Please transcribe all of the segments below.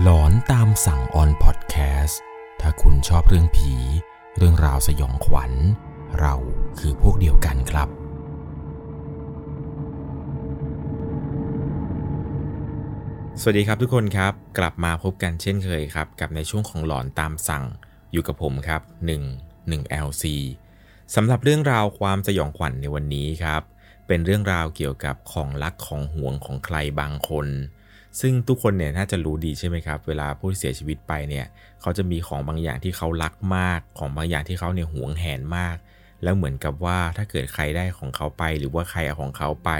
หลอนตามสั่งออนพอดแคสต์ถ้าคุณชอบเรื่องผี เรื่องราวสยองขวัญ เราคือพวกเดียวกันครับ สวัสดีครับทุกคนครับ กลับมาพบกันเช่นเคยครับ กับในช่วงของหลอนตามสั่งอยู่กับผมครับ 1 1 LC สำหรับเรื่องราวความสยองขวัญในวันนี้ครับ เป็นเรื่องราวเกี่ยวกับของลักของห่วงของใครบางคน ซึ่งทุกคนเนี่ยน่าจะรู้ดีใช่ไหมครับ เวลาผู้ที่เสียชีวิตไปเนี่ยเขาจะมีของบางอย่างที่เขารักมาก ของบางอย่างที่เขาเนี่ยหวงแหนมาก แล้วเหมือนกับว่าถ้าเกิดใครได้ของเขาไป หรือว่าใครเอาของเขาไป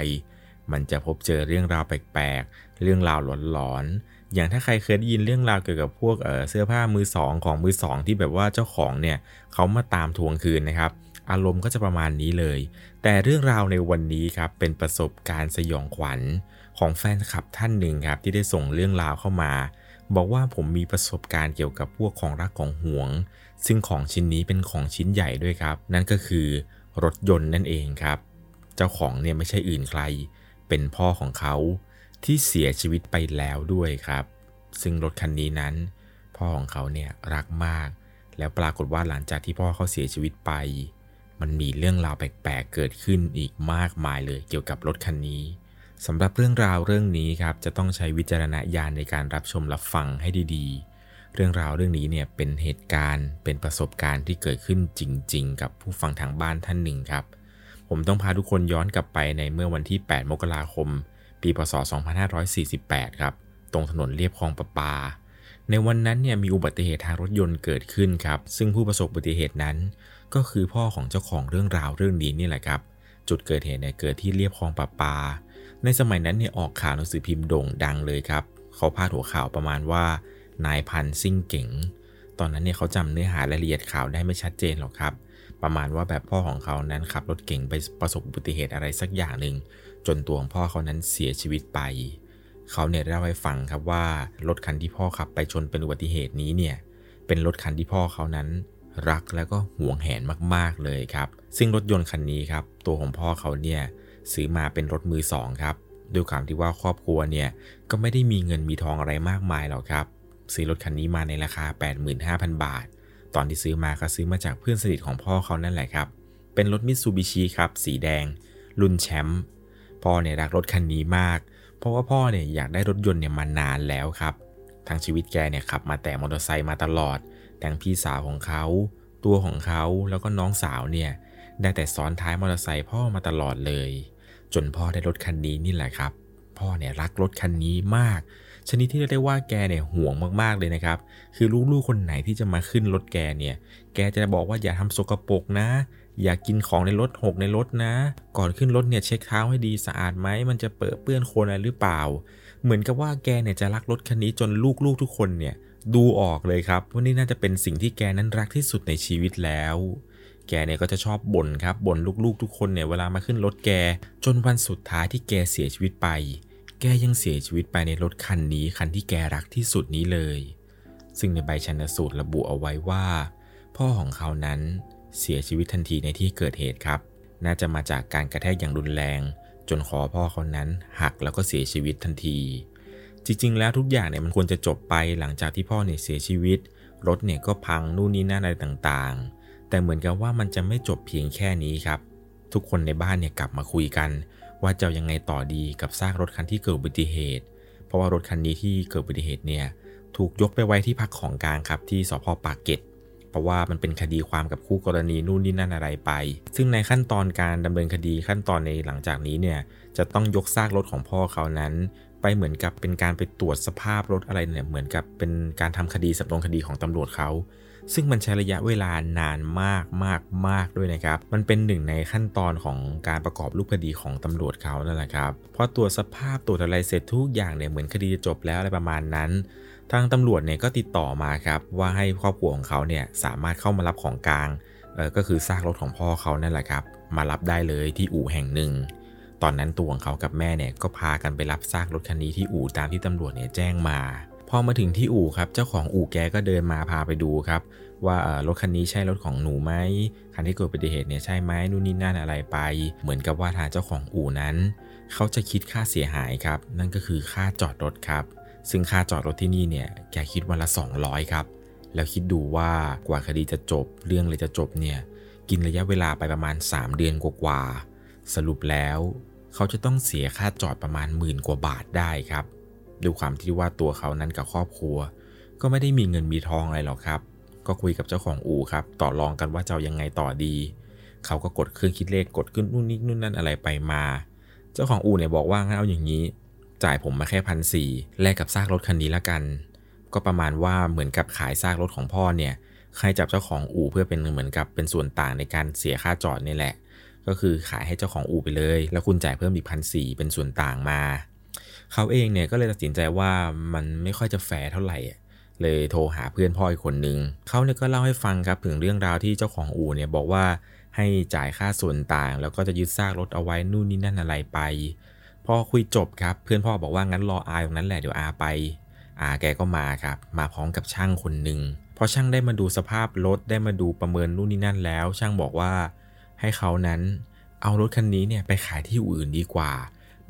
มันจะพบเจอเรื่องราวแปลกๆ เรื่องราวหลอนๆ อย่างถ้าใครเคยได้ยินเรื่องราวเกี่ยวกับพวกเเสื้อผ้ามือสองของมือสองที่แบบว่าเจ้าของเนี่ยเขามาตามทวงคืนนะครับอารมณ์ก็จะประมาณนี้เลย แต่เรื่องราวในวันนี้ครับเป็นประสบการณ์สยองขวัญ ของแฟนคลับท่านหนึ่งครับที่ได้ส่งเรื่องราวเข้ามา บอกว่าผมมีประสบการณ์เกี่ยวกับพวกของรักของห่วง ซึ่งของชิ้นนี้เป็นของชิ้นใหญ่ด้วยครับ นั่นก็คือรถยนต์นั่นเองครับ เจ้าของเนี่ยไม่ใช่อื่นใคร เป็นพ่อของเขาที่เสียชีวิตไปแล้วด้วยครับ ซึ่งรถคันนี้นั้น พ่อของเขาเนี่ยรักมาก แล้วปรากฏว่าหลังจากที่พ่อเขาเสียชีวิตไป มันมีเรื่องราวแปลกๆเกิดขึ้นอีกมากมายเลยเกี่ยวกับรถคันนี้ สำหรับเรื่องราวเรื่องนี้ครับจะต้องใช้วิจารณญาณในการรับชมรับฟังให้ดีๆ เรื่องราวเรื่องนี้เนี่ยเป็นเหตุการณ์เป็นประสบการณ์ที่เกิดขึ้นจริง ๆ กับผู้ฟังทางบ้านท่านหนึ่งครับ ผมต้องพาทุกคนย้อนกลับไปในเมื่อวันที่ 8 มกราคม ปีพศ 2548 ครับ ตรงถนนเลียบคลองประปา ในวันนั้นเนี่ยมีอุบัติเหตุทางรถยนต์เกิดขึ้นครับ ซึ่งผู้ประสบอุบัติเหตุนั้น ก็คือพ่อของเจ้าของเรื่องราวเรื่องนี้นี่แหละครับ จุดเกิดเหตุเนี่ยเกิดที่เลียบคลองประปา ในสมัยนั้นเนี่ยออกข่าวหนังสือพิมพ์โด่งดังเลยครับ เขาพาดหัวข่าวประมาณว่านายพันซิ่งเก๋ง ตอนนั้นเนี่ยเขาจำเนื้อหารายละเอียดข่าวได้ไม่ชัดเจนหรอกครับ ประมาณว่าแบบพ่อของเขานั้นขับรถเก๋งไปประสบอุบัติเหตุอะไรสักอย่างหนึ่งจนตัวของพ่อเขานั้นเสียชีวิตไป เขาเนี่ยเล่าให้ฟังครับว่ารถคันที่พ่อขับไปชนเป็นอุบัติเหตุนี้เนี่ยเป็นรถคันที่พ่อเขานั้นรักแล้วก็หวงแหนมากๆเลยครับ ซึ่งรถยนต์คันนี้ครับ ตัวของพ่อเขาเนี่ย ซื้อมาเป็นรถมือสองครับด้วยความที่ว่าครอบครัวเนี่ยก็ไม่ได้มีเงินมีทองอะไรมากมายหรอกครับซื้อรถคันนี้มาในราคา 85,000 บาท ตอนที่ซื้อมาก็ซื้อมาจากเพื่อนสนิทของพ่อเขานั่นแหละครับ เป็นรถมิตซูบิชิครับ สีแดง รุ่นแชมป์พ่อเนี่ยรักรถคันนี้มาก เพราะว่าพ่อเนี่ยอยากได้รถยนต์เนี่ยมานานแล้วครับทั้งชีวิตแกเนี่ยขับมาแต่มอเตอร์ไซค์มาตลอดทั้งพี่สาวของเขา ตัวของเขาแล้วก็น้องสาวเนี่ยได้แต่ซ้อนท้ายมอเตอร์ไซค์พ่อมาตลอดเลย จนพ่อได้รถคันนี้นี่แหละครับ พ่อเนี่ยรักรถคันนี้มาก ชนิดที่เรียกได้ว่าแกเนี่ยห่วงมากๆเลยนะครับ คือลูกๆคนไหนที่จะมาขึ้นรถแกเนี่ยแกจะบอกว่าอย่าทำสกปรกนะ อย่ากกินของในรถหกในรถนะ ก่อนขึ้นรถเนี่ยเช็คเท้าให้ดีสะอาดไหมมันจะเปิดเปื้อนโคลนอะไรหรือเปล่า เหมือนกับว่าแกเนี่ยจะรักรถคันนี้จนลูกๆทุกคนเนี่ยดูออกเลยครับว่านี่น่าจะเป็นสิ่งที่แกนั้นรักที่สุดในชีวิตแล้ว แกเนี่ยก็จะชอบบ่นครับบ่นลูกๆ ทุกคนเนี่ยเวลามาขึ้นรถแก จนวันสุดท้ายที่แกเสียชีวิตไป แกยังเสียชีวิตไปในรถคันนี้คันที่แกรักที่สุดนี้เลย ซึ่งในใบชันสูตรระบุเอาไว้ว่า พ่อของเขานั้นเสียชีวิตทันทีในที่เกิดเหตุครับ น่าจะมาจากการกระแทกอย่างรุนแรง จนคอพ่อเขานั้นหักแล้วก็เสียชีวิตทันที จริงๆ แล้วทุกอย่างเนี่ยมันควรจะจบไปหลังจากที่พ่อเนี่ยเสียชีวิต รถเนี่ยก็พังนู่นนี่นั่นอะไรต่างๆ แต่เหมือนกับว่ามันจะไม่จบเพียงแค่นี้ครับ ทุกคนในบ้านเนี่ยกลับมาคุยกัน ว่าจะยังไงต่อดีกับซากรถคันที่เกิดอุบัติเหตุ เพราะว่ารถคันนี้ที่เกิดอุบัติเหตุเนี่ยถูกยกไปไว้ที่พักของกลางครับที่สพปากเกร็ดเพราะว่ามันเป็นคดีความกับคู่กรณีนู่นนี่นั่นอะไรไป ซึ่งในขั้นตอนการดำเนินคดีขั้นตอนในหลังจากนี้เนี่ยจะต้องยกซากรถของพ่อเขานั้น ไปเหมือนกับเป็นการไปตรวจสภาพรถอะไรเนี่ยเหมือนกับเป็นการทำคดีสำนวนคดีของตำรวจเขา ซึ่งมันใช้ระยะเวลานานมากมากมากด้วยนะครับ มันเป็นหนึ่งในขั้นตอนของการประกอบรูปคดีของตำรวจเขานั่นแหละครับพอตรวจสภาพตรวจอะไรเสร็จทุกอย่างเนี่ยเหมือนคดีจะจบแล้วอะไรประมาณนั้น ทางตำรวจเนี่ยก็ติดต่อมาครับว่าให้ครอบครัวของเขาเนี่ยสามารถเข้ามารับของกลางเออก็คือซากรถของพ่อเขานั่นแหละครับมารับได้เลยที่อู่แห่งหนึ่ง ตอนนั้นตัวของเขากับแม่เนี่ยก็พากันไปรับซากรถคันนี้ที่อู่ตามที่ตำรวจเนี่ยแจ้งมา อมาถึงที่อู่ครับ เจ้าของอู่แกก็เดินมาพาไปดูครับ ว่ารถคันนี้ใช่รถของหนูไหมคันที่เกิดอุบัติเหตุเนี่ยใช่ไหมนู่นนี่นั่นอะไรไป เหมือนกับว่าทางเจ้าของอู่นั้น เขาจะคิดค่าเสียหายครับ นั่นก็คือค่าจอดรถครับ ซึ่งค่าจอดรถที่นี่เนี่ยแกคิดวันละ 200 ครับ แล้วคิดดูว่ากว่าคดีจะจบเรื่องเลยจะจบเนี่ยกินระยะเวลาไปประมาณ 3 เดือนกว่าๆสรุปแล้ว เขาจะต้องเสียค่าจอดประมาณหมื่นกว่าบาทได้ครับ ด้วยความที่ว่าตัวเขานั้นกับครอบครัว ก็ไม่ได้มีเงินมีทองอะไรหรอกครับ ก็คุยกับเจ้าของอู่ครับต่อรองกันว่าจะยังไงต่อดี เขาก็กดเครื่องคิดเลขกดขึ้นนู่นนี่นู่นนั่นอะไรไปมา เจ้าของอู่เนี่ยบอกว่างั้นเอาอย่างนี้ จ่ายผมมาแค่พันสี่แลกกับซากรถคันนี้ละกัน ก็ประมาณว่าเหมือนกับขายซากรถของพ่อเนี่ยใครจับเจ้าของอู่เพื่อเป็นเหมือนกับเป็นส่วนต่างในการเสียค่าจอดนี่แหละ ก็คือขายให้เจ้าของอู่ไปเลย แล้วคุณจ่ายเพิ่มอีกพันสี่เป็นส่วนต่างมา เขาเองเนี่ยก็เลยตัดสินใจว่ามันไม่ค่อยจะแฟร์เท่าไหร่เลยโทรหาเพื่อนพ่ออีกคนนึงเขาเนี่ยก็เล่าให้ฟังครับถึงเรื่องราวที่เจ้าของอู่เนี่ยบอกว่าให้จ่ายค่าส่วนต่าง แล้วก็จะยึดซากรถเอาไว้นู่นนี่นั่นอะไรไป พอคุยจบครับเพื่อนพ่อบอกว่างั้นรออาตรงนั้นแหละเดี๋ยวอาไป อาแกก็มาครับ มาพร้อมกับช่างคนหนึ่งพอช่างได้มาดูสภาพรถได้มาดูประเมินนู่นนี่นั่นแล้ว ช่างบอกว่าให้เขานั้นเอารถคันนี้เนี่ยไปขายที่อื่นดีกว่า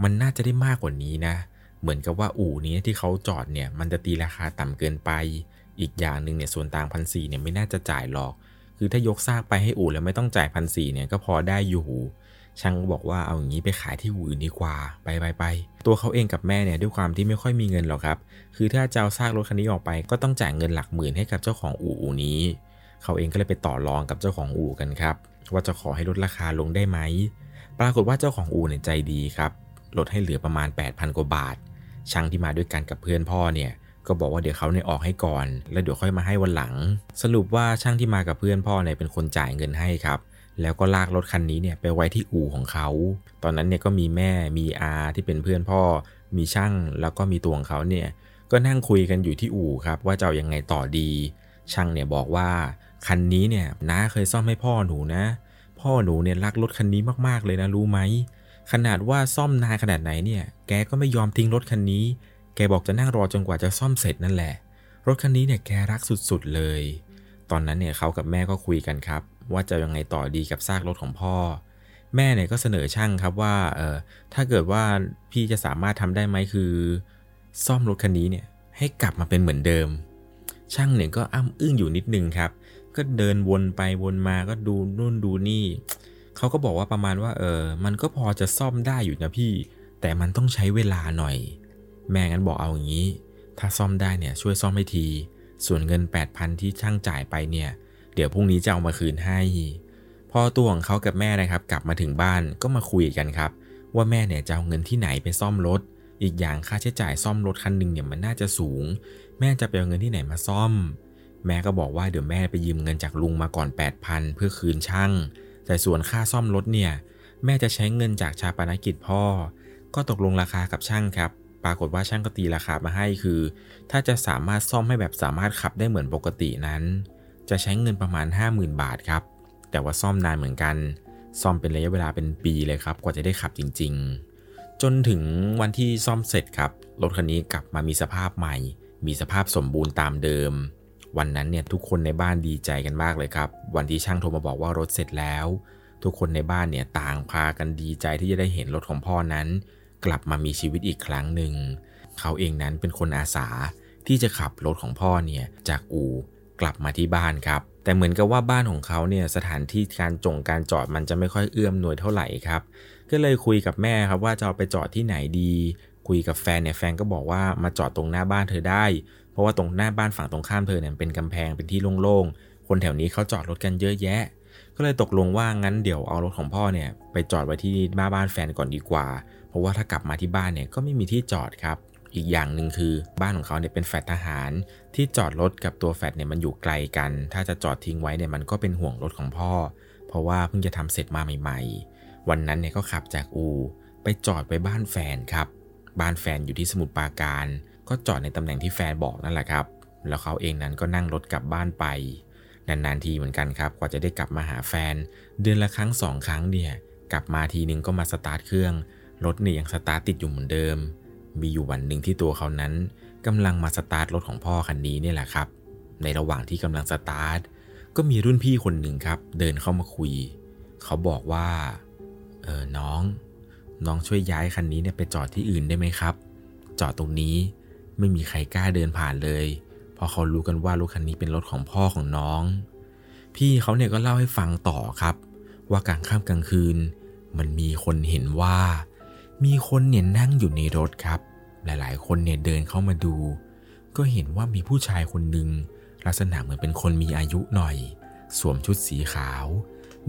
มันน่าจะได้มากกว่านี้นะเเหมือนกับว่าอู่นี้ที่เขาจอดเนี่ยมันจะตีราคาต่ำเกินไป อีกอย่างหนึ่งเนี่ยส่วนต่างพันสี่เนี่ยไม่น่าจะจ่ายหรอก คือถ้ายกซากไปให้อู่แล้วไม่ต้องจ่ายพันสี่เนี่ยก็พอได้อยู่ ช่างบอกว่าเอาอย่างนี้ไปขายที่อู่อื่นดีกว่าไปไปไปตัวเขาเองกับแม่เนี่ยด้วยความที่ไม่ค่อยมีเงินหรอกครับ คือถ้าจะเอาซากรถคันนี้ออกไป ก็ต้องจ่ายเงินหลักหมื่นให้กับเจ้าของอู่อู่นี้ เขาเองก็เลยไปต่อรองกับเจ้าของอู่กันครับ ว่าจะขอให้ลดราคาลงได้ไหม ปรากฏว่าเจ้าของอู่เนี่ยใจดีครับลดให้เหลือประมาณ 8,000 กว่าบาท ช่างที่มาด้วยกันกับเพื่อนพ่อเนี่ยก็บอกว่าเดี๋ยวเขาเนี่ยออกให้ก่อน แล้วเดี๋ยวค่อยมาให้วันหลัง สรุปว่าช่างที่มากับเพื่อนพ่อเนี่ยเป็นคนจ่ายเงินให้ครับ แล้วก็ลากรถคันนี้เนี่ยไปไว้ที่อู่ของเขา ตอนนั้นเนี่ยก็มีแม่มีอาที่เป็นเพื่อนพ่อ มีช่างแล้วก็มีตัวของเขาเนี่ยก็นั่งคุยกันอยู่ที่อู่ครับ ว่าจะเอายังไงต่อดี ช่างเนี่ยบอกว่าคันนี้เนี่ยน้าเคยซ่อมให้พ่อหนูนะ พ่อหนูเนี่ยรักรถคันนี้มากๆเลยนะรู้ไหม ขนาดว่าซ่อมนานขนาดไหนเนี่ย แกก็ไม่ยอมทิ้งรถคันนี้ แกบอกจะนั่งรอจนกว่าจะซ่อมเสร็จนั่นแหละ รถคันนี้เนี่ยแกรักสุดๆเลย ตอนนั้นเนี่ยเขากับแม่ก็คุยกันครับ ว่าจะยังไงต่อดีกับซากรถของพ่อ แม่เนี่ยก็เสนอช่างครับว่า เออถ้าเกิดว่าพี่จะสามารถทำได้ไหมคือ ซ่อมรถคันนี้เนี่ยให้กลับมาเป็นเหมือนเดิม ช่างเนี่ยก็อ้ำอึ้งอยู่นิดนึงครับ ก็เดินวนไปวนมาก็ดูนู่นดูนี่ เขาก็บอกว่าประมาณว่าเออ มันก็พอจะซ่อมได้อยู่นะพี่ แต่มันต้องใช้เวลาหน่อย แม่งั้นบอกเอาอย่างนี้ ถ้าซ่อมได้เนี่ยช่วยซ่อมให้ที ส่วนเงิน 8,000 ที่ช่างจ่ายไปเนี่ย เดี๋ยวพรุ่งนี้จะเอามาคืนให้ พอตัวของเขากับแม่นะครับ กลับมาถึงบ้านก็มาคุยกันครับ ว่าแม่เนี่ยจะเอาเงินที่ไหนไปซ่อมรถ อีกอย่างค่าใช้จ่ายซ่อมรถคันหนึ่งเนี่ยมันน่าจะสูง แม่จะไปเอาเงินที่ไหนมาซ่อม แม่ก็บอกว่าเดี๋ยวแม่ไปยืมเงินจากลุงมาก่อน 8,000 เพื่อคืนช่าง แต่ส่วนค่าซ่อมรถเนี่ย แม่จะใช้เงินจากชาปนกิจพ่อ ก็ตกลงราคากับช่างครับ ปรากฏว่าช่างก็ตีราคามาให้คือ ถ้าจะสามารถซ่อมให้แบบสามารถขับได้เหมือนปกตินั้น จะใช้เงินประมาณ 50,000 บาทครับ แต่ว่าซ่อมนานเหมือนกัน ซ่อมเป็นระยะเวลาเป็นปีเลยครับ กว่าจะได้ขับจริง ๆ จนถึงวันที่ซ่อมเสร็จครับรถคันนี้กลับมามีสภาพใหม่ มีสภาพสมบูรณ์ตามเดิม วันนั้นเนี่ยทุกคนในบ้านดีใจกันมากเลยครับ วันที่ช่างโทรมาบอกว่ารถเสร็จแล้ว ทุกคนในบ้านเนี่ยต่างพากันดีใจที่จะได้เห็นรถของพ่อนั้น กลับมามีชีวิตอีกครั้งหนึ่ง เขาเองนั้นเป็นคนอาสาที่จะขับรถของพ่อเนี่ยจากอู่กลับมาที่บ้านครับ แต่เหมือนกับว่าบ้านของเขาเนี่ยสถานที่การจงการจอดมันจะไม่ค่อยเอื้อมหน่วยเท่าไหร่ครับ ก็เลยคุยกับแม่ครับว่าจะเอาไปจอดที่ไหนดี คุยกับแฟนเนี่ยแฟนก็บอกว่ามาจอดตรงหน้าบ้านเธอได้ เพราะว่าตรงหน้าบ้านฝั่งตรงข้ามเธอเนี่ยเป็นกำแพงเป็นที่โล่งๆ คนแถวนี้เขาจอดรถกันเยอะแยะ ก็เลยตกลงว่างั้นเดี๋ยวเอารถของพ่อเนี่ยไปจอดไว้ที่หน้าบ้านแฟนก่อนดีกว่า เพราะว่าถ้ากลับมาที่บ้านเนี่ยก็ไม่มีที่จอดครับ อีกอย่างหนึ่งคือบ้านของเขาเนี่ยเป็นแฟลตทหาร ที่จอดรถกับตัวแฟลตเนี่ยมันอยู่ไกลกัน ถ้าจะจอดทิ้งไว้เนี่ยมันก็เป็นห่วงรถของพ่อ เพราะว่าเพิ่งจะทำเสร็จมาใหม่ ๆ วันนั้นเนี่ยก็ขับจากอู ไปจอดไปบ้านแฟนครับ บ้านแฟนอยู่ที่สมุทรปราการ ก็จอดในตำแหน่งที่แฟนบอกนั่นแหละครับ แล้วเขาเองนั้นก็นั่งรถกลับบ้านไป นานๆทีเหมือนกันครับ กว่าจะได้กลับมาหาแฟน เดือนละครั้งสองครั้งเนี่ย กลับมาทีนึงก็มาสตาร์ทเครื่อง รถเนี่ยยังสตาร์ทติดอยู่เหมือนเดิม มีอยู่วันหนึ่งที่ตัวเขานั้นกำลังมาสตาร์ทรถของพ่อคันนี้เนี่ยแหละครับ ในระหว่างที่กำลังสตาร์ทก็มีรุ่นพี่คนหนึ่งครับ เดินเข้ามาคุย เขาบอกว่า เออน้อง น้องช่วยย้ายคันนี้เนี่ยไปจอดที่อื่นได้ไหมครับ จอดตรงนี้ ไม่มีใครกล้าเดินผ่านเลย เพราะเขารู้กันว่ารถคันนี้เป็นรถของพ่อของน้อง พี่เขาเนี่ยก็เล่าให้ฟังต่อครับ ว่ากลางค่ำกลางคืน มันมีคนเห็นว่า มีคนเนี่ยนั่งอยู่ในรถครับ หลายๆ คนเนี่ยเดินเข้ามาดู ก็เห็นว่ามีผู้ชายคนหนึ่งลักษณะเหมือนเป็นคนมีอายุหน่อย สวมชุดสีขาว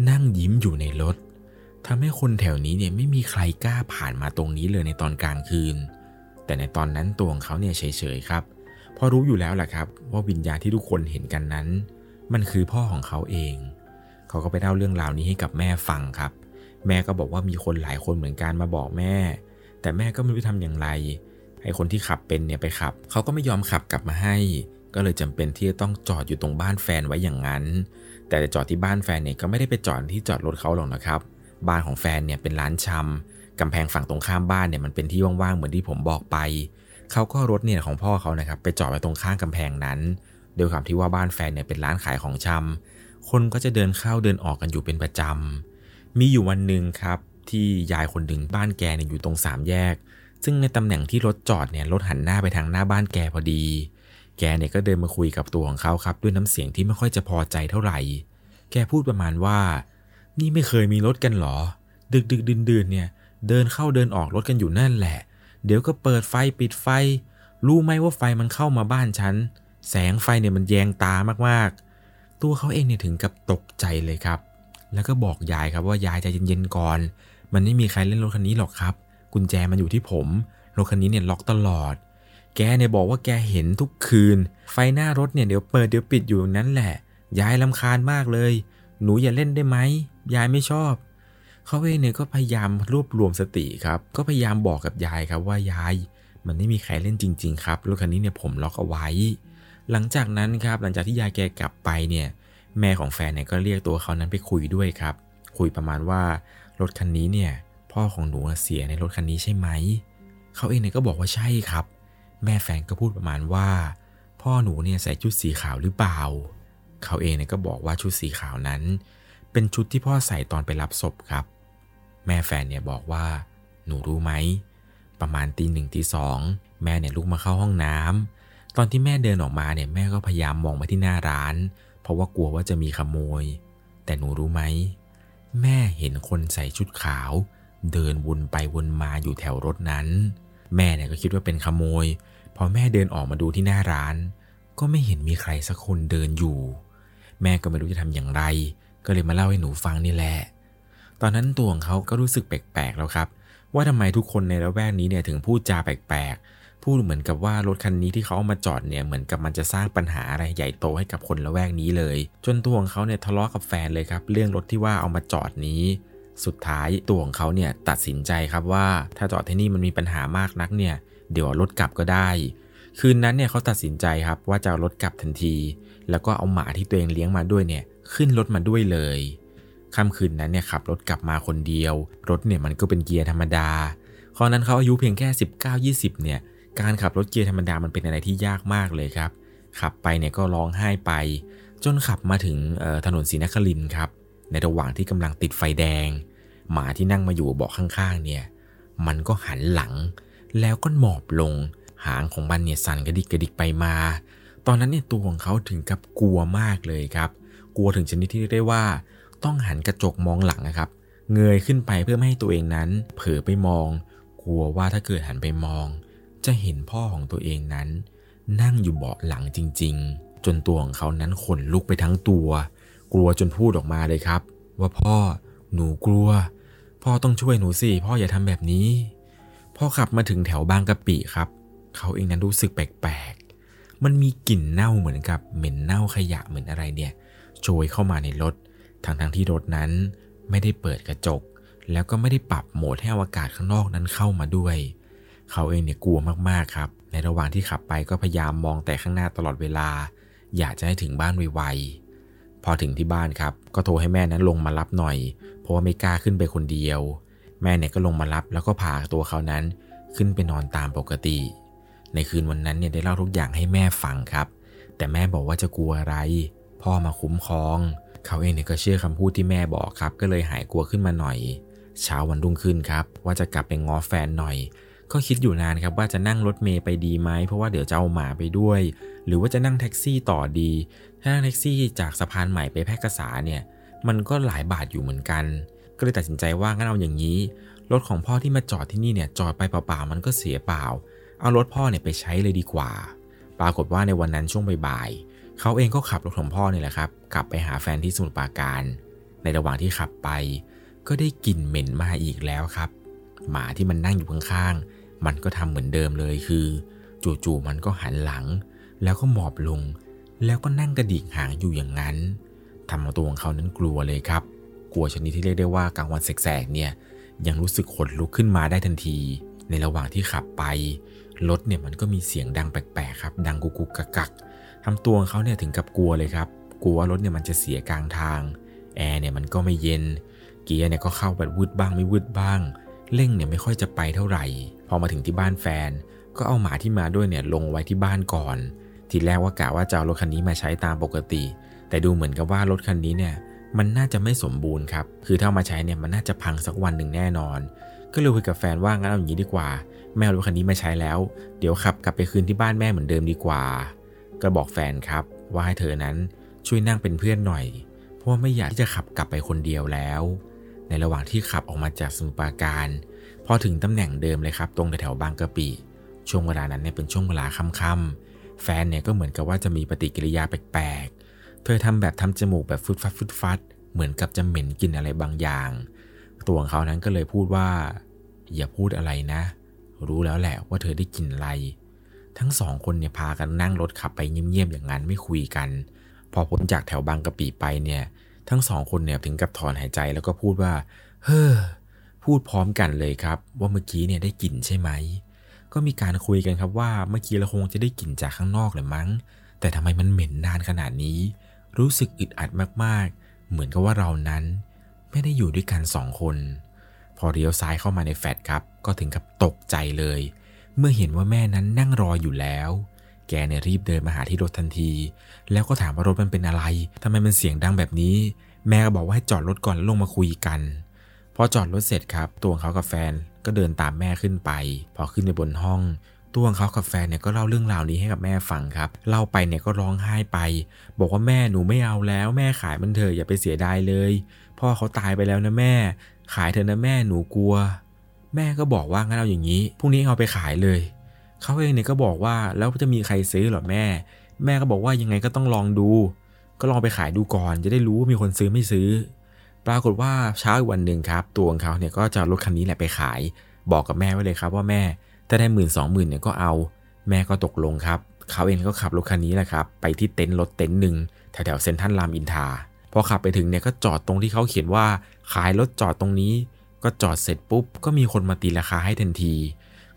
นั่งยิ้มอยู่ในรถทำให้คนแถวนี้เนี่ยไม่มีใครกล้าผ่านมาตรงนี้เลยในตอนกลางคืน แต่ในตอนนั้นตัวของเขาเนี่ยเฉยๆครับเพราะรู้อยู่แล้วแหละครับ ว่าวิญญาณที่ทุกคนเห็นกันนั้น มันคือพ่อของเขาเอง เขาก็ไปเล่าเรื่องราวนี้ให้กับแม่ฟังครับ แม่ก็บอกว่ามีคนหลายคนเหมือนกันมาบอกแม่ แต่แม่ก็ไม่รู้ทำอย่างไรให้คนที่ขับเป็นเนี่ยไปขับ เขาก็ไม่ยอมขับกลับมาให้ ก็เลยจำเป็นที่จะต้องจอดอยู่ตรงบ้านแฟนไว้อย่างนั้น แต่จอดที่บ้านแฟนเนี่ยก็ไม่ได้ไปจอดที่จอดรถเขาหรอกนะครับ บ้านของแฟนเนี่ยเป็นร้านชำ กำแพงฝั่งตรงข้ามบ้านเนี่ยมันเป็นที่ว่างๆเหมือนที่ผมบอกไป เขาก็รถเนี่ยของพ่อเขานะครับไปจอดไว้ตรงข้างกำแพงนั้นโดยความที่ว่าบ้านแฟนเนี่ยเป็นร้านขายของชำคนก็จะเดินเข้าเดินออกกันอยู่เป็นประจำ มีอยู่วันหนึ่งครับที่ยายคนหนึ่งบ้านแกเนี่ยอยู่ตรงสามแยก ซึ่งในตำแหน่งที่รถจอดเนี่ยรถหันหน้าไปทางหน้าบ้านแกพอดี แกเนี่ยก็เดินมาคุยกับตัวของเขาครับด้วยน้ำเสียงที่ไม่ค่อยจะพอใจเท่าไหร่ แกพูดประมาณว่า นี่ไม่เคยมีรถกันหรอ ดึกดึกดื่นดื่นเนี่ย เดินเข้าเดินออกรถกันอยู่นั่นแหละ เดี๋ยวก็เปิดไฟปิดไฟ รู้ไหมว่าไฟมันเข้ามาบ้านฉัน แสงไฟเนี่ยมันแยงตามากๆ ตัวเขาเองเนี่ยถึงกับตกใจเลยครับ แล้วก็บอกยายครับว่ายายใจเย็นๆก่อน มันไม่มีใครเล่นรถคันนี้หรอกครับ กุญแจมันอยู่ที่ผม รถคันนี้เนี่ยล็อกตลอด แกเนี่ยบอกว่าแกเห็นทุกคืน ไฟหน้ารถเนี่ยเดี๋ยวเปิดเดี๋ยวปิดอยู่นั้นแหละ ยายลำคาญมากเลย หนูอย่าเล่นได้ไหม ยายไม่ชอบ เขาเองเนี่ยก็พยายามรวบรวมสติครับ ก็พยายามบอกกับยายครับว่ายาย มันไม่มีใครเล่นจริง ๆ ครับรถคันนี้เนี่ยผมล็อกเอาไว้ หลังจากนั้นครับหลังจากที่ยายแกกลับไปเนี่ยแม่ของแฟนเนี่ยก็เรียกตัวเขานั้นไปคุยด้วยครับ คุยประมาณว่ารถคันนี้เนี่ยพ่อของหนูเสียในรถคันนี้ใช่ไหม เขาเองเนี่ยก็บอกว่าใช่ครับ แม่แฟนก็พูดประมาณว่า พ่อหนูเนี่ยใส่ชุดสีขาวหรือเปล่า เขาเองเนี่ยก็บอกว่าชุดสีขาวนั้น เป็นชุดที่พ่อใส่ตอนไปรับศพครับ แม่แฟนเนี่ยบอกว่า หนูรู้ไหม ประมาณตีหนึ่งตีสองแม่เนี่ยลุกมาเข้าห้องน้ำตอนที่แม่เดินออกมาเนี่ยแม่ก็พยายามมองมาที่หน้าร้าน เพราะว่ากลัวว่าจะมีขโมย แต่หนูรู้ไหม แม่เห็นคนใส่ชุดขาว เดินวนไปวนมาอยู่แถวรถนั้น แม่เนี่ยก็คิดว่าเป็นขโมย พอแม่เดินออกมาดูที่หน้าร้าน ก็ไม่เห็นมีใครสักคนเดินอยู่ แม่ก็ไม่รู้จะทำอย่างไร ก็เลยมาเล่าให้หนูฟังนี่แหละ ตอนนั้นตัวของเขาก็รู้สึกแปลกๆแล้วครับ ว่าทำไมทุกคนในละแวกนี้เนี่ยถึงพูดจาแปลกๆ พูดเหมือนกับว่ารถคันนี้ที่เขาเอามาจอดเนี่ยเหมือนกับมันจะสร้างปัญหาอะไรใหญ่โตให้กับคนละแวกนี้เลย จนตัวของเขาเนี่ยทะเลาะกับแฟนเลยครับ เรื่องรถที่ว่าเอามาจอดนี้สุดท้ายตัวของเขาเนี่ยตัดสินใจครับว่าถ้าจอดที่นี่มันมีปัญหามากนักเนี่ย เดี๋ยวรถกลับก็ได้ คืนนั้นเนี่ยเขาตัดสินใจครับว่าจะรถกลับทันที แล้วก็เอาหมาที่ตัวเองเลี้ยงมาด้วยเนี่ยขึ้นรถมาด้วยเลยค่ำคืนนั้นเนี่ยขับรถกลับมาคนเดียว รถเนี่ยมันก็เป็นเกียร์ธรรมดาตอนนั้นเขาอายุเพียงแค่ 19-20 เนี่ย การขับรถเกียร์ธรรมดามันเป็นอะไรที่ยากมากเลยครับ ขับไปเนี่ยก็ร้องไห้ไป จนขับมาถึงถนนศรีนครินครับ ในระหว่างที่กำลังติดไฟแดง หมาที่นั่งมาอยู่เบาะข้างๆ เนี่ย มันก็หันหลัง แล้วก็หมอบลง หางของมันเนี่ยสั่นกระดิกกระดิกไปมา ตอนนั้นเนี่ยตัวของเขาถึงกับกลัวมากเลยครับ กลัวถึงชนิดที่เรียกได้ว่า ต้องหันกระจกมองหลังนะครับ เงยขึ้นไปเพื่อไม่ให้ตัวเองนั้น เผลอไปมอง กลัวว่าถ้าเกิดหันไปมอง จะเห็นพ่อของตัวเองนั้น นั่งอยู่เบาะหลังจริง ๆ จนตัวของเขานั้นขนลุกไปทั้งตัว กลัวจนพูดออกมาเลยครับ ว่าพ่อหนูกลัว พ่อต้องช่วยหนูสิพ่ออย่าทำแบบนี้ พ่อขับมาถึงแถวบางกะปิครับ เขาเองนั้นรู้สึกแปลกๆ มันมีกลิ่นเน่าเหมือนกับเหม็นเน่าขยะเหมือนอะไรเนี่ยโชยเข้ามาในรถทางทที่รถนั้นไม่ได้เปิดกระจก แล้วก็ไม่ได้ปรับโหมดให้อากาศข้างนอกนั้นเข้ามาด้วย เขาเองเนี่ยกลัวมากๆครับ ในระหว่างที่ขับไปก็พยายามมองแต่ข้างหน้าตลอดเวลา อยากจะให้ถึงบ้านไวๆพอถึงที่บ้านครับ ก็โทรให้แม่นั้นลงมารับหน่อย เพราะว่าไม่กล้าขึ้นไปคนเดียว แม่เนี่ยก็ลงมารับแล้วก็พาตัวเขานั้นขึ้นไปนอนตามปกติ ในคืนวันนั้นเนี่ยได้เล่าทุกอย่างให้แม่ฟังครับ แต่แม่บอกว่าจะกลัวอะไร พ่อมาคุ้มครอง เขาเองเนี่ยก็เชื่อคำพูดที่แม่บอกครับ ก็เลยหายกลัวขึ้นมาหน่อย เช้าวันรุ่งขึ้นครับ ว่าจะกลับไปง้อแฟนหน่อยก็ก็คิดอยู่นานครับว่าจะนั่งรถเมย์ไปดีไหมเพราะว่าเดี๋ยวจะเอาหมาไปด้วย หรือว่าจะนั่งแท็กซี่ต่อดี ถ้านั่งแท็กซี่จากสะพานใหม่ไปแพร่กษาเนี่ย มันก็หลายบาทอยู่เหมือนกัน ก็เลยตัดสินใจว่างั้นเอาอย่างนี้รถของพ่อที่มาจอดที่นี่เนี่ยจอดไปเปล่าๆมันก็เสียเปล่า เอารถพ่อเนี่ยไปใช้เลยดีกว่า ปรากฏว่าในวันนั้นช่วงบ่ายๆเขาเองก็ขับรถของพ่อเนี่ยแหละครับ กลับไปหาแฟนที่สมุทรปราการ ในระหว่างที่ขับไป ก็ได้กลิ่นเหม็นมาอีกแล้วครับ หมาที่มันนั่งอยู่ข้างๆมันก็ทำเหมือนเดิมเลยคือ จู่ๆมันก็หันหลัง แล้วก็หมอบลง แล้วก็นั่งกระดิกหางอยู่อย่างนั้นทำเอาตัวของเขานั้นกลัวเลยครับ กลัวชนิดที่เรียกได้ว่ากลางวันแสกๆเนี่ยยังรู้สึกขนลุกขึ้นมาได้ทันที ในระหว่างที่ขับไป รถเนี่ยมันก็มีเสียงดังแปลกๆครับ ดังกุกกุกกักกักทำตัวของเขาเนี่ยถึงกับกลัวเลยครับ กลัวว่ารถเนี่ยมันจะเสียกลางทาง แอร์เนี่ยมันก็ไม่เย็น เกียร์เนี่ยก็เข้าแบบวืดบ้างไม่วืดบ้าง เร่งเนี่ยไม่ค่อยจะไปเท่าไหร่ พอมาถึงที่บ้านแฟน ก็เอาหมาที่มาด้วยเนี่ยลงไว้ที่บ้านก่อน ทีแรกว่ากะว่าจะเอารถคันนี้มาใช้ตามปกติ แต่ดูเหมือนกับว่ารถคันนี้เนี่ยมันน่าจะไม่สมบูรณ์ครับ คือถ้ามาใช้เนี่ยมันน่าจะพังสักวันหนึ่งแน่นอน ก็เลยคุยกับแฟนว่างั้นเอาอย่างนี้ดีกว่า แม่เอารถคันนี้มาใช้แล้ว เดี๋ยวขับกลับไปคืนที่บ้านแม่เหมือนเดิมดีกว่า ก็บอกแฟนครับว่าให้เธอนั้นช่วยนั่งเป็นเพื่อนหน่อย เพราะว่าไม่อยากที่จะขับกลับไปคนเดียวแล้ว ในระหว่างที่ขับออกมาจากสมุทรปราการ พอถึงตำแหน่งเดิมเลยครับ ตรงแถวบางกะปิ ช่วงเวลานั้นเนี่ยเป็นช่วงเวลาค่ำๆแฟนเนี่ยก็เหมือนกับว่าจะมีปฏิกิริยาแปลกๆ เธอทำแบบทำจมูกแบบฟึดฟัดฟึดฟัด เหมือนกับจะเหม็นกินอะไรบางอย่าง ตัวของเขานั้นก็เลยพูดว่า อย่าพูดอะไรนะ รู้แล้วแหละว่าเธอได้กลิ่นอะไร ทั้งสองคนเนี่ยพากันนั่งรถขับไปเงียบๆอย่างนั้นไม่คุยกัน พอพ้นจากแถวบางกะปิไปเนี่ย ทั้งสองคนเนี่ยถึงกับถอนหายใจแล้วก็พูดว่า เฮ้อ พูดพร้อมกันเลยครับ ว่าเมื่อกี้เนี่ยได้กลิ่นใช่ไหม ก็มีการคุยกันครับว่าเมื่อกี้เราคงจะได้กลิ่นจากข้างนอกเลยมั้ง แต่ทำไมมันเหม็นนานขนาดนี้ รู้สึกอึดอัดมากๆ เหมือนกับว่าเรานั้น ไม่ได้อยู่ด้วยกันสองคน อเลี้ยวซ้ายเข้ามาในแฟลตครับ ก็ถึงกับตกใจเลย เมื่อเห็นว่าแม่นั้นนั่งรออยู่แล้ว แกเนี่ยรีบเดินมาหาที่รถทันที แล้วก็ถามว่ารถมันเป็นอะไรทำไมมันเสียงดังแบบนี้ แม่ก็บอกว่าให้จอดรถก่อนแล้วลงมาคุยกันพอจอดรถเสร็จครับ ตัวของเขากับแฟนก็เดินตามแม่ขึ้นไป พอขึ้นไปบนห้อง ตัวของเขากับแฟนเนี่ยก็เล่าเรื่องราวนี้ให้กับแม่ฟังครับ เล่าไปเนี่ยก็ร้องไห้ไป บอกว่าแม่หนูไม่เอาแล้ว แม่ขายมันเถอะอย่าไปเสียดายเลย พ่อเขาตายไปแล้วนะแม่ ขายเถอะนะแม่หนูกลัว แม่ก็บอกว่างั้นเอาอย่างนี้พรุ่งนี้เอาไปขายเลยเขาเองเนี่ยก็บอกว่าแล้วจะมีใครซื้อหรอแม่ แม่ก็บอกว่ายังไงก็ต้องลองดู ก็ลองไปขายดูก่อน จะได้รู้ว่ามีคนซื้อไม่ซื้อ ปรากฏว่าเช้าอีกวันหนึ่งครับ ตัวของเขาเนี่ยก็จะรถคันนี้แหละไปขาย บอกกับแม่ไว้เลยครับว่าแม่ถ้าได้หมื่นสองหมื่นเนี่ยก็เอา แม่ก็ตกลงครับเขาเองก็ขับรถคันนี้แหละครับไปที่เต็นท์รถเต็นท์หนึ่งแถวๆเซนทรัลรามอินทราพอขับไปถึงเนี่ยก็จอดตรงที่เขาเขียนว่า ขายรถจอดตรงนี้ ก็จอดเสร็จปุ๊บ ก็มีคนมาตีราคาให้ทันที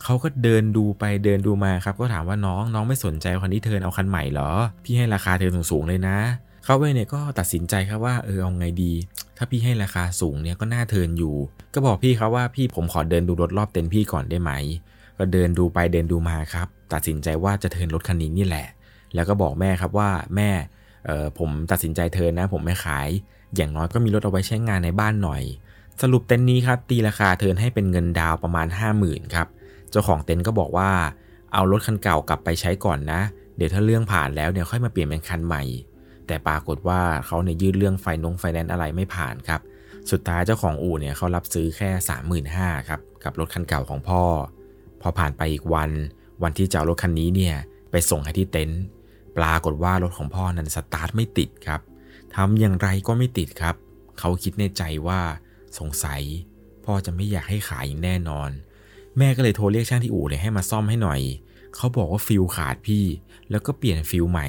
เขาก็เดินดูไปเดินดูมาครับ ก็ถามว่าน้องน้องไม่สนใจคันนี้เธอเอาคันใหม่เหรอ พี่ให้ราคาเธอสูงๆเลยนะ เขาเองเนี่ยก็ตัดสินใจครับว่าเออเอาไงดี ถ้าพี่ให้ราคาสูงเนี่ยก็น่าเทินอยู่ ก็บอกพี่เขาว่าพี่ผมขอเดินดูรถรอบเต็นท์พี่ก่อนได้ไหม ก็เดินดูไปเดินดูมาครับ ตัดสินใจว่าจะเทินรถคันนี้นี่แหละ แล้วก็บอกแม่ครับว่าแม่เออผมตัดสินใจเทินนะ ผมไม่ขาย อย่างน้อยก็มีรถเอาไว้ใช้งานในบ้านหน่อย สรุปเต็นท์นี้ครับตีราคาเทินให้เป็นเงินดาวประมาณ 50,000ครับเจ้าของเต็นท์ก็บอกว่า เอารถคันเก่ากลับไปใช้ก่อนนะ เดี๋ยวถ้าเรื่องผ่านแล้วเนี่ยค่อยมาเปลี่ยนเป็นคันใหม่ แต่ปรากฏว่าเขาเนี่ยยื่นเรื่องไฟนงไฟแนนซ์อะไรไม่ผ่านครับสุดท้ายเจ้าของอู่เนี่ยเขารับซื้อแค่ 35,000ครับกับรถคันเก่าของพ่อ พอผ่านไปอีกวัน วันที่จะเอารถคันนี้เนี่ยไปส่งให้ที่เต็นท์ปรากฏว่ารถของพ่อนั้นสตาร์ทไม่ติดครับ ทำอย่างไรก็ไม่ติดครับ เขาคิดในใจว่าสงสัย พ่อจะไม่อยากให้ขายแน่นอน แม่ก็เลยโทรเรียกช่างที่อู่เลยให้มาซ่อมให้หน่อย เขาบอกว่าฟิวส์ขาดพี่ แล้วก็เปลี่ยนฟิวส์ใหม่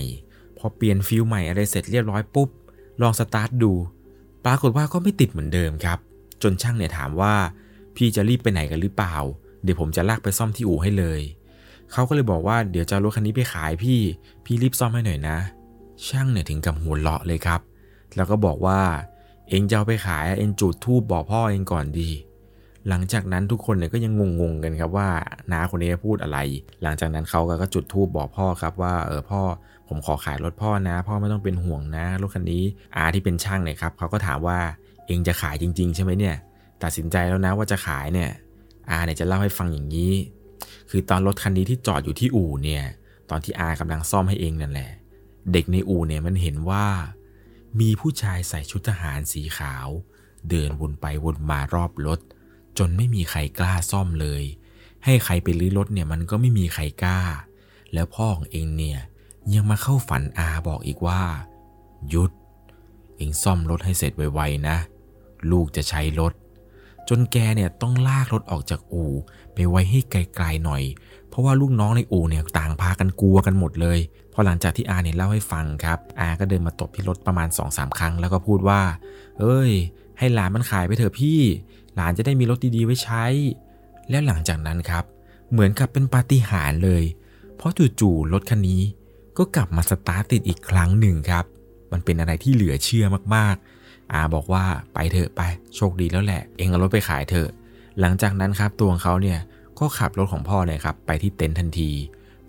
พอเปลี่ยนฟิวส์ใหม่อะไรเสร็จเรียบร้อยปุ๊บ ลองสตาร์ทดู ปรากฏว่าก็ไม่ติดเหมือนเดิมครับ จนช่างเนี่ยถามว่า พี่จะรีบไปไหนกันหรือเปล่า เดี๋ยวผมจะลากไปซ่อมที่อู่ให้เลยเขาก็เลยบอกว่าเดี๋ยวจะรถคันนี้ไปขายพี่ พี่รีบซ่อมให้หน่อยนะ ช่างเนี่ยถึงกับหัวเราะเลยครับ แล้วก็บอกว่า เองจะเอาไปขายเองจุดทูบบอกพ่อเองก่อนดี หลังจากนั้นทุกคนเนี่ยก็ยังงงๆกันครับว่าน้าคนนี้พูดอะไร หลังจากนั้นเขาก็จุดทูบบอกพ่อครับว่าเออพ่อผมขอขายรถพ่อนะ พ่อไม่ต้องเป็นห่วงนะรถคันนี้อาที่เป็นช่างเนี่ยครับเขาก็ถามว่าเองจะขายจริง ๆ ใช่ไหมเนี่ย ตัดสินใจแล้วนะว่าจะขายเนี่ยอาเนี่ยจะเล่าให้ฟังอย่างนี้ คือตอนรถคันนี้ที่จอดอยู่ที่อู่เนี่ย ตอนที่อากำลังซ่อมให้เองนั่นแหละ เด็กในอู่เนี่ยมันเห็นว่า มีผู้ชายใส่ชุดทหารสีขาว เดินวนไปวนมารอบรถ จนไม่มีใครกล้าซ่อมเลย ให้ใครไปรื้อรถเนี่ยมันก็ไม่มีใครกล้า แล้วพ่อของเองเนี่ยยังมาเข้าฝันอาบอกอีกว่า ยุด เองซ่อมรถให้เสร็จไวๆนะ ลูกจะใช้รถ จนแกเนี่ยต้องลากรถออกจากอู่ ไปไว้ให้ไกลๆหน่อย เพราะว่าลูกน้องในอู่เนี่ยต่างพากันกลัวกันหมดเลย อหลังจากที่อาเนี่ยเล่าให้ฟังครับอาก็เดินมาตบที่รถประมาณ2อสาครั้ง แล้วก็พูดว่า เอ้ย ให้หลานมันขายไปเถอะพี่ หลานจะได้มีรถดีๆไว้ใช้ แล้วหลังจากนั้นครับ เหมือนกับเป็นปาฏิหาริย์เลย เพราะจู่ๆรถคันนี้ก็กลับมาสตาร์ทติดอีกครั้งหนึ่งครับ มันเป็นอะไรที่เหลือเชื่อมากๆ อาบอกว่าไปเถอะไป โชคดีแล้วแหละ เองเอารถไปขายเถอะ หลังจากนั้นครับตัวของเขาเนี่ยก็ขับรถของพ่อเนี่ยครับไปที่เต็นท์ทันที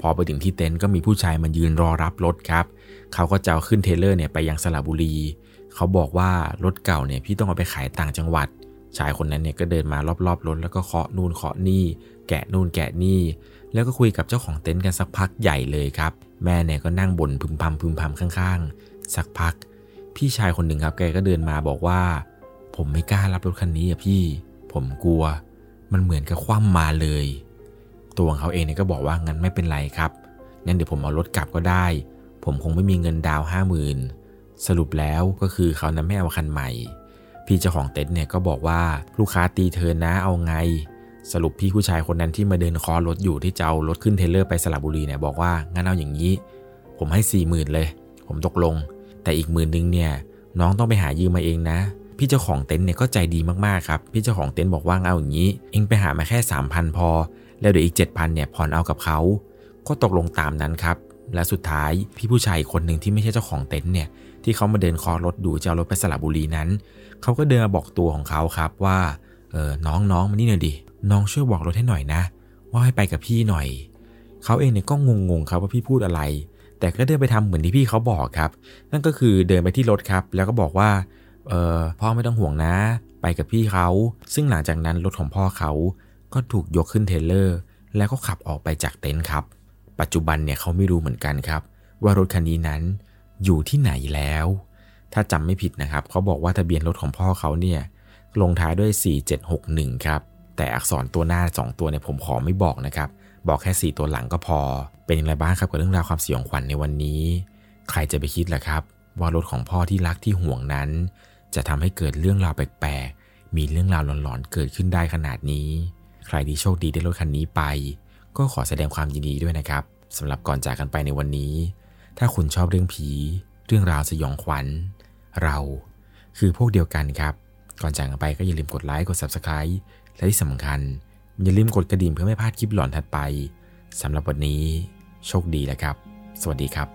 พอไปถึงที่เต็นท์ก็มีผู้ชายมายืนรอรับรถครับ เขาก็จะเอาขึ้นเทเลอร์เนี่ยไปยังสระบุรี เขาบอกว่ารถเก่าเนี่ยพี่ต้องเอาไปขายต่างจังหวัด ชายคนนั้นเนี่ยก็เดินมารอบๆรถแล้วก็เคาะนู่นเคาะนี่ แกะนู่นแกะนี่ แล้วก็คุยกับเจ้าของเต็นท์กันสักพักใหญ่เลยครับ แม่เนี่ยก็นั่งบ่นพึมพำพึมพำข้างๆ สักพัก พี่ชายคนหนึ่งครับแกก็เดินมาบอกว่า ผมไม่กล้ารับรถคันนี้อะพี่ ผมกลัว มันเหมือนกับคว่ำมาเลย ตัวของเขาเองเนี่ยก็บอกว่างั้นไม่เป็นไรครับงั้นเดี๋ยวผมเอารถกลับก็ได้ ผมคงไม่มีเงินดาวห้าหมื่นสรุปแล้วก็คือเขานั้นไม่เอาคันใหม่ พี่เจ้าของเต็นท์เนี่ยก็บอกว่าลูกค้าตีเทินนะเอาไง สรุปพี่ผู้ชายคนนั้นที่มาเดินคอรถอยู่ที่จะเอารถขึ้นเทเลอร์ไปสระบุรีเนี่ยบอกว่างั้นเอาอย่างนี้ ผมให้สี่หมื่นเลย ผมตกลง แต่อีกหมื่นนึงเนี่ยน้องต้องไปหายืมมาเองนะ พี่เจ้าของเต็นท์เนี่ยก็ใจดีมากๆครับ พี่เจ้าของเต็นท์บอกว่าเอาอย่างนี้ เองไปหามาแค่3,000พอ แล้วเดี๋ยวอีก 7,000เนี่ยผ่อนเอากับเขา ก็ตกลงตามนั้นครับ และสุดท้ายพี่ผู้ชายคนหนึ่งที่ไม่ใช่เจ้าของเต็นท์เนี่ยที่เขามาเดินคอรถดูจะเอารถไปสระบุรีนั้น เขาก็เดินมาบอกตัวของเขาครับว่าเออน้องน้องมานี่หน่อยดิน้องช่วยบอกรถให้หน่อยนะ ว่าให้ไปกับพี่หน่อย เขาเองเนี่ยก็งงๆครับว่าพี่พูดอะไร แต่ก็เดินไปทำเหมือนที่พี่เขาบอกครับ นั่นก็คือเดินไปที่รถครับ แล้วก็บอกว่าเออพ่อไม่ต้องห่วงนะ ไปกับพี่เขา ซึ่งหลังจากนั้นรถของพ่อเขา ก็ถูกยกขึ้นเทเลอร์ แล้วก็ขับออกไปจากเต็นท์ครับ ปัจจุบันเนี่ยเขาไม่รู้เหมือนกันครับ ว่ารถคันนี้นั้นอยู่ที่ไหนแล้ว ถ้าจำไม่ผิดนะครับ เขาบอกว่าทะเบียนรถของพ่อเขาเนี่ยลงท้ายด้วย 4761 ครับ แต่อักษรตัวหน้า 2 ตัวเนี่ยผมขอไม่บอกนะครับ บอกแค่ 4 ตัวหลังก็พอ เป็นอย่างไรบ้างครับกับเรื่องราวความสยองขวัญในวันนี้ ใครจะไปคิดล่ะครับ ว่ารถของพ่อที่รักที่ห่วงนั้น จะทำให้เกิดเรื่องราวแปลกๆ มีเรื่องราวหลอนๆ เกิดขึ้นได้ขนาดนี้ ใครที่โชคดีได้รถคันนี้ไป ก็ขอแสดงความยินดีด้วยนะครับสำหรับก่อนจากกันไปในวันนี้ ถ้าคุณชอบเรื่องผี เรื่องราวสยองขวัญ เรา คือพวกเดียวกันครับ ก่อนจากกันไปก็อย่าลืมกดไลค์กด Subscribe และที่สำคัญ อย่าลืมกดกระดิ่งเพื่อไม่พลาดคลิปหลอนถัดไปสำหรับวันนี้ โชคดีแล้วครับ สวัสดีครับ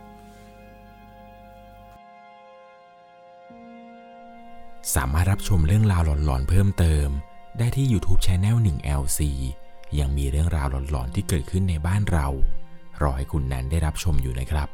สามารถรับชมเรื่องราวหลอนๆเพิ่มเติม ได้ที่ YouTube Channel 1 LC ยังมีเรื่องราวหลอนๆที่เกิดขึ้นในบ้านเรา รอให้คุณนั้นได้รับชมอยู่นะครับ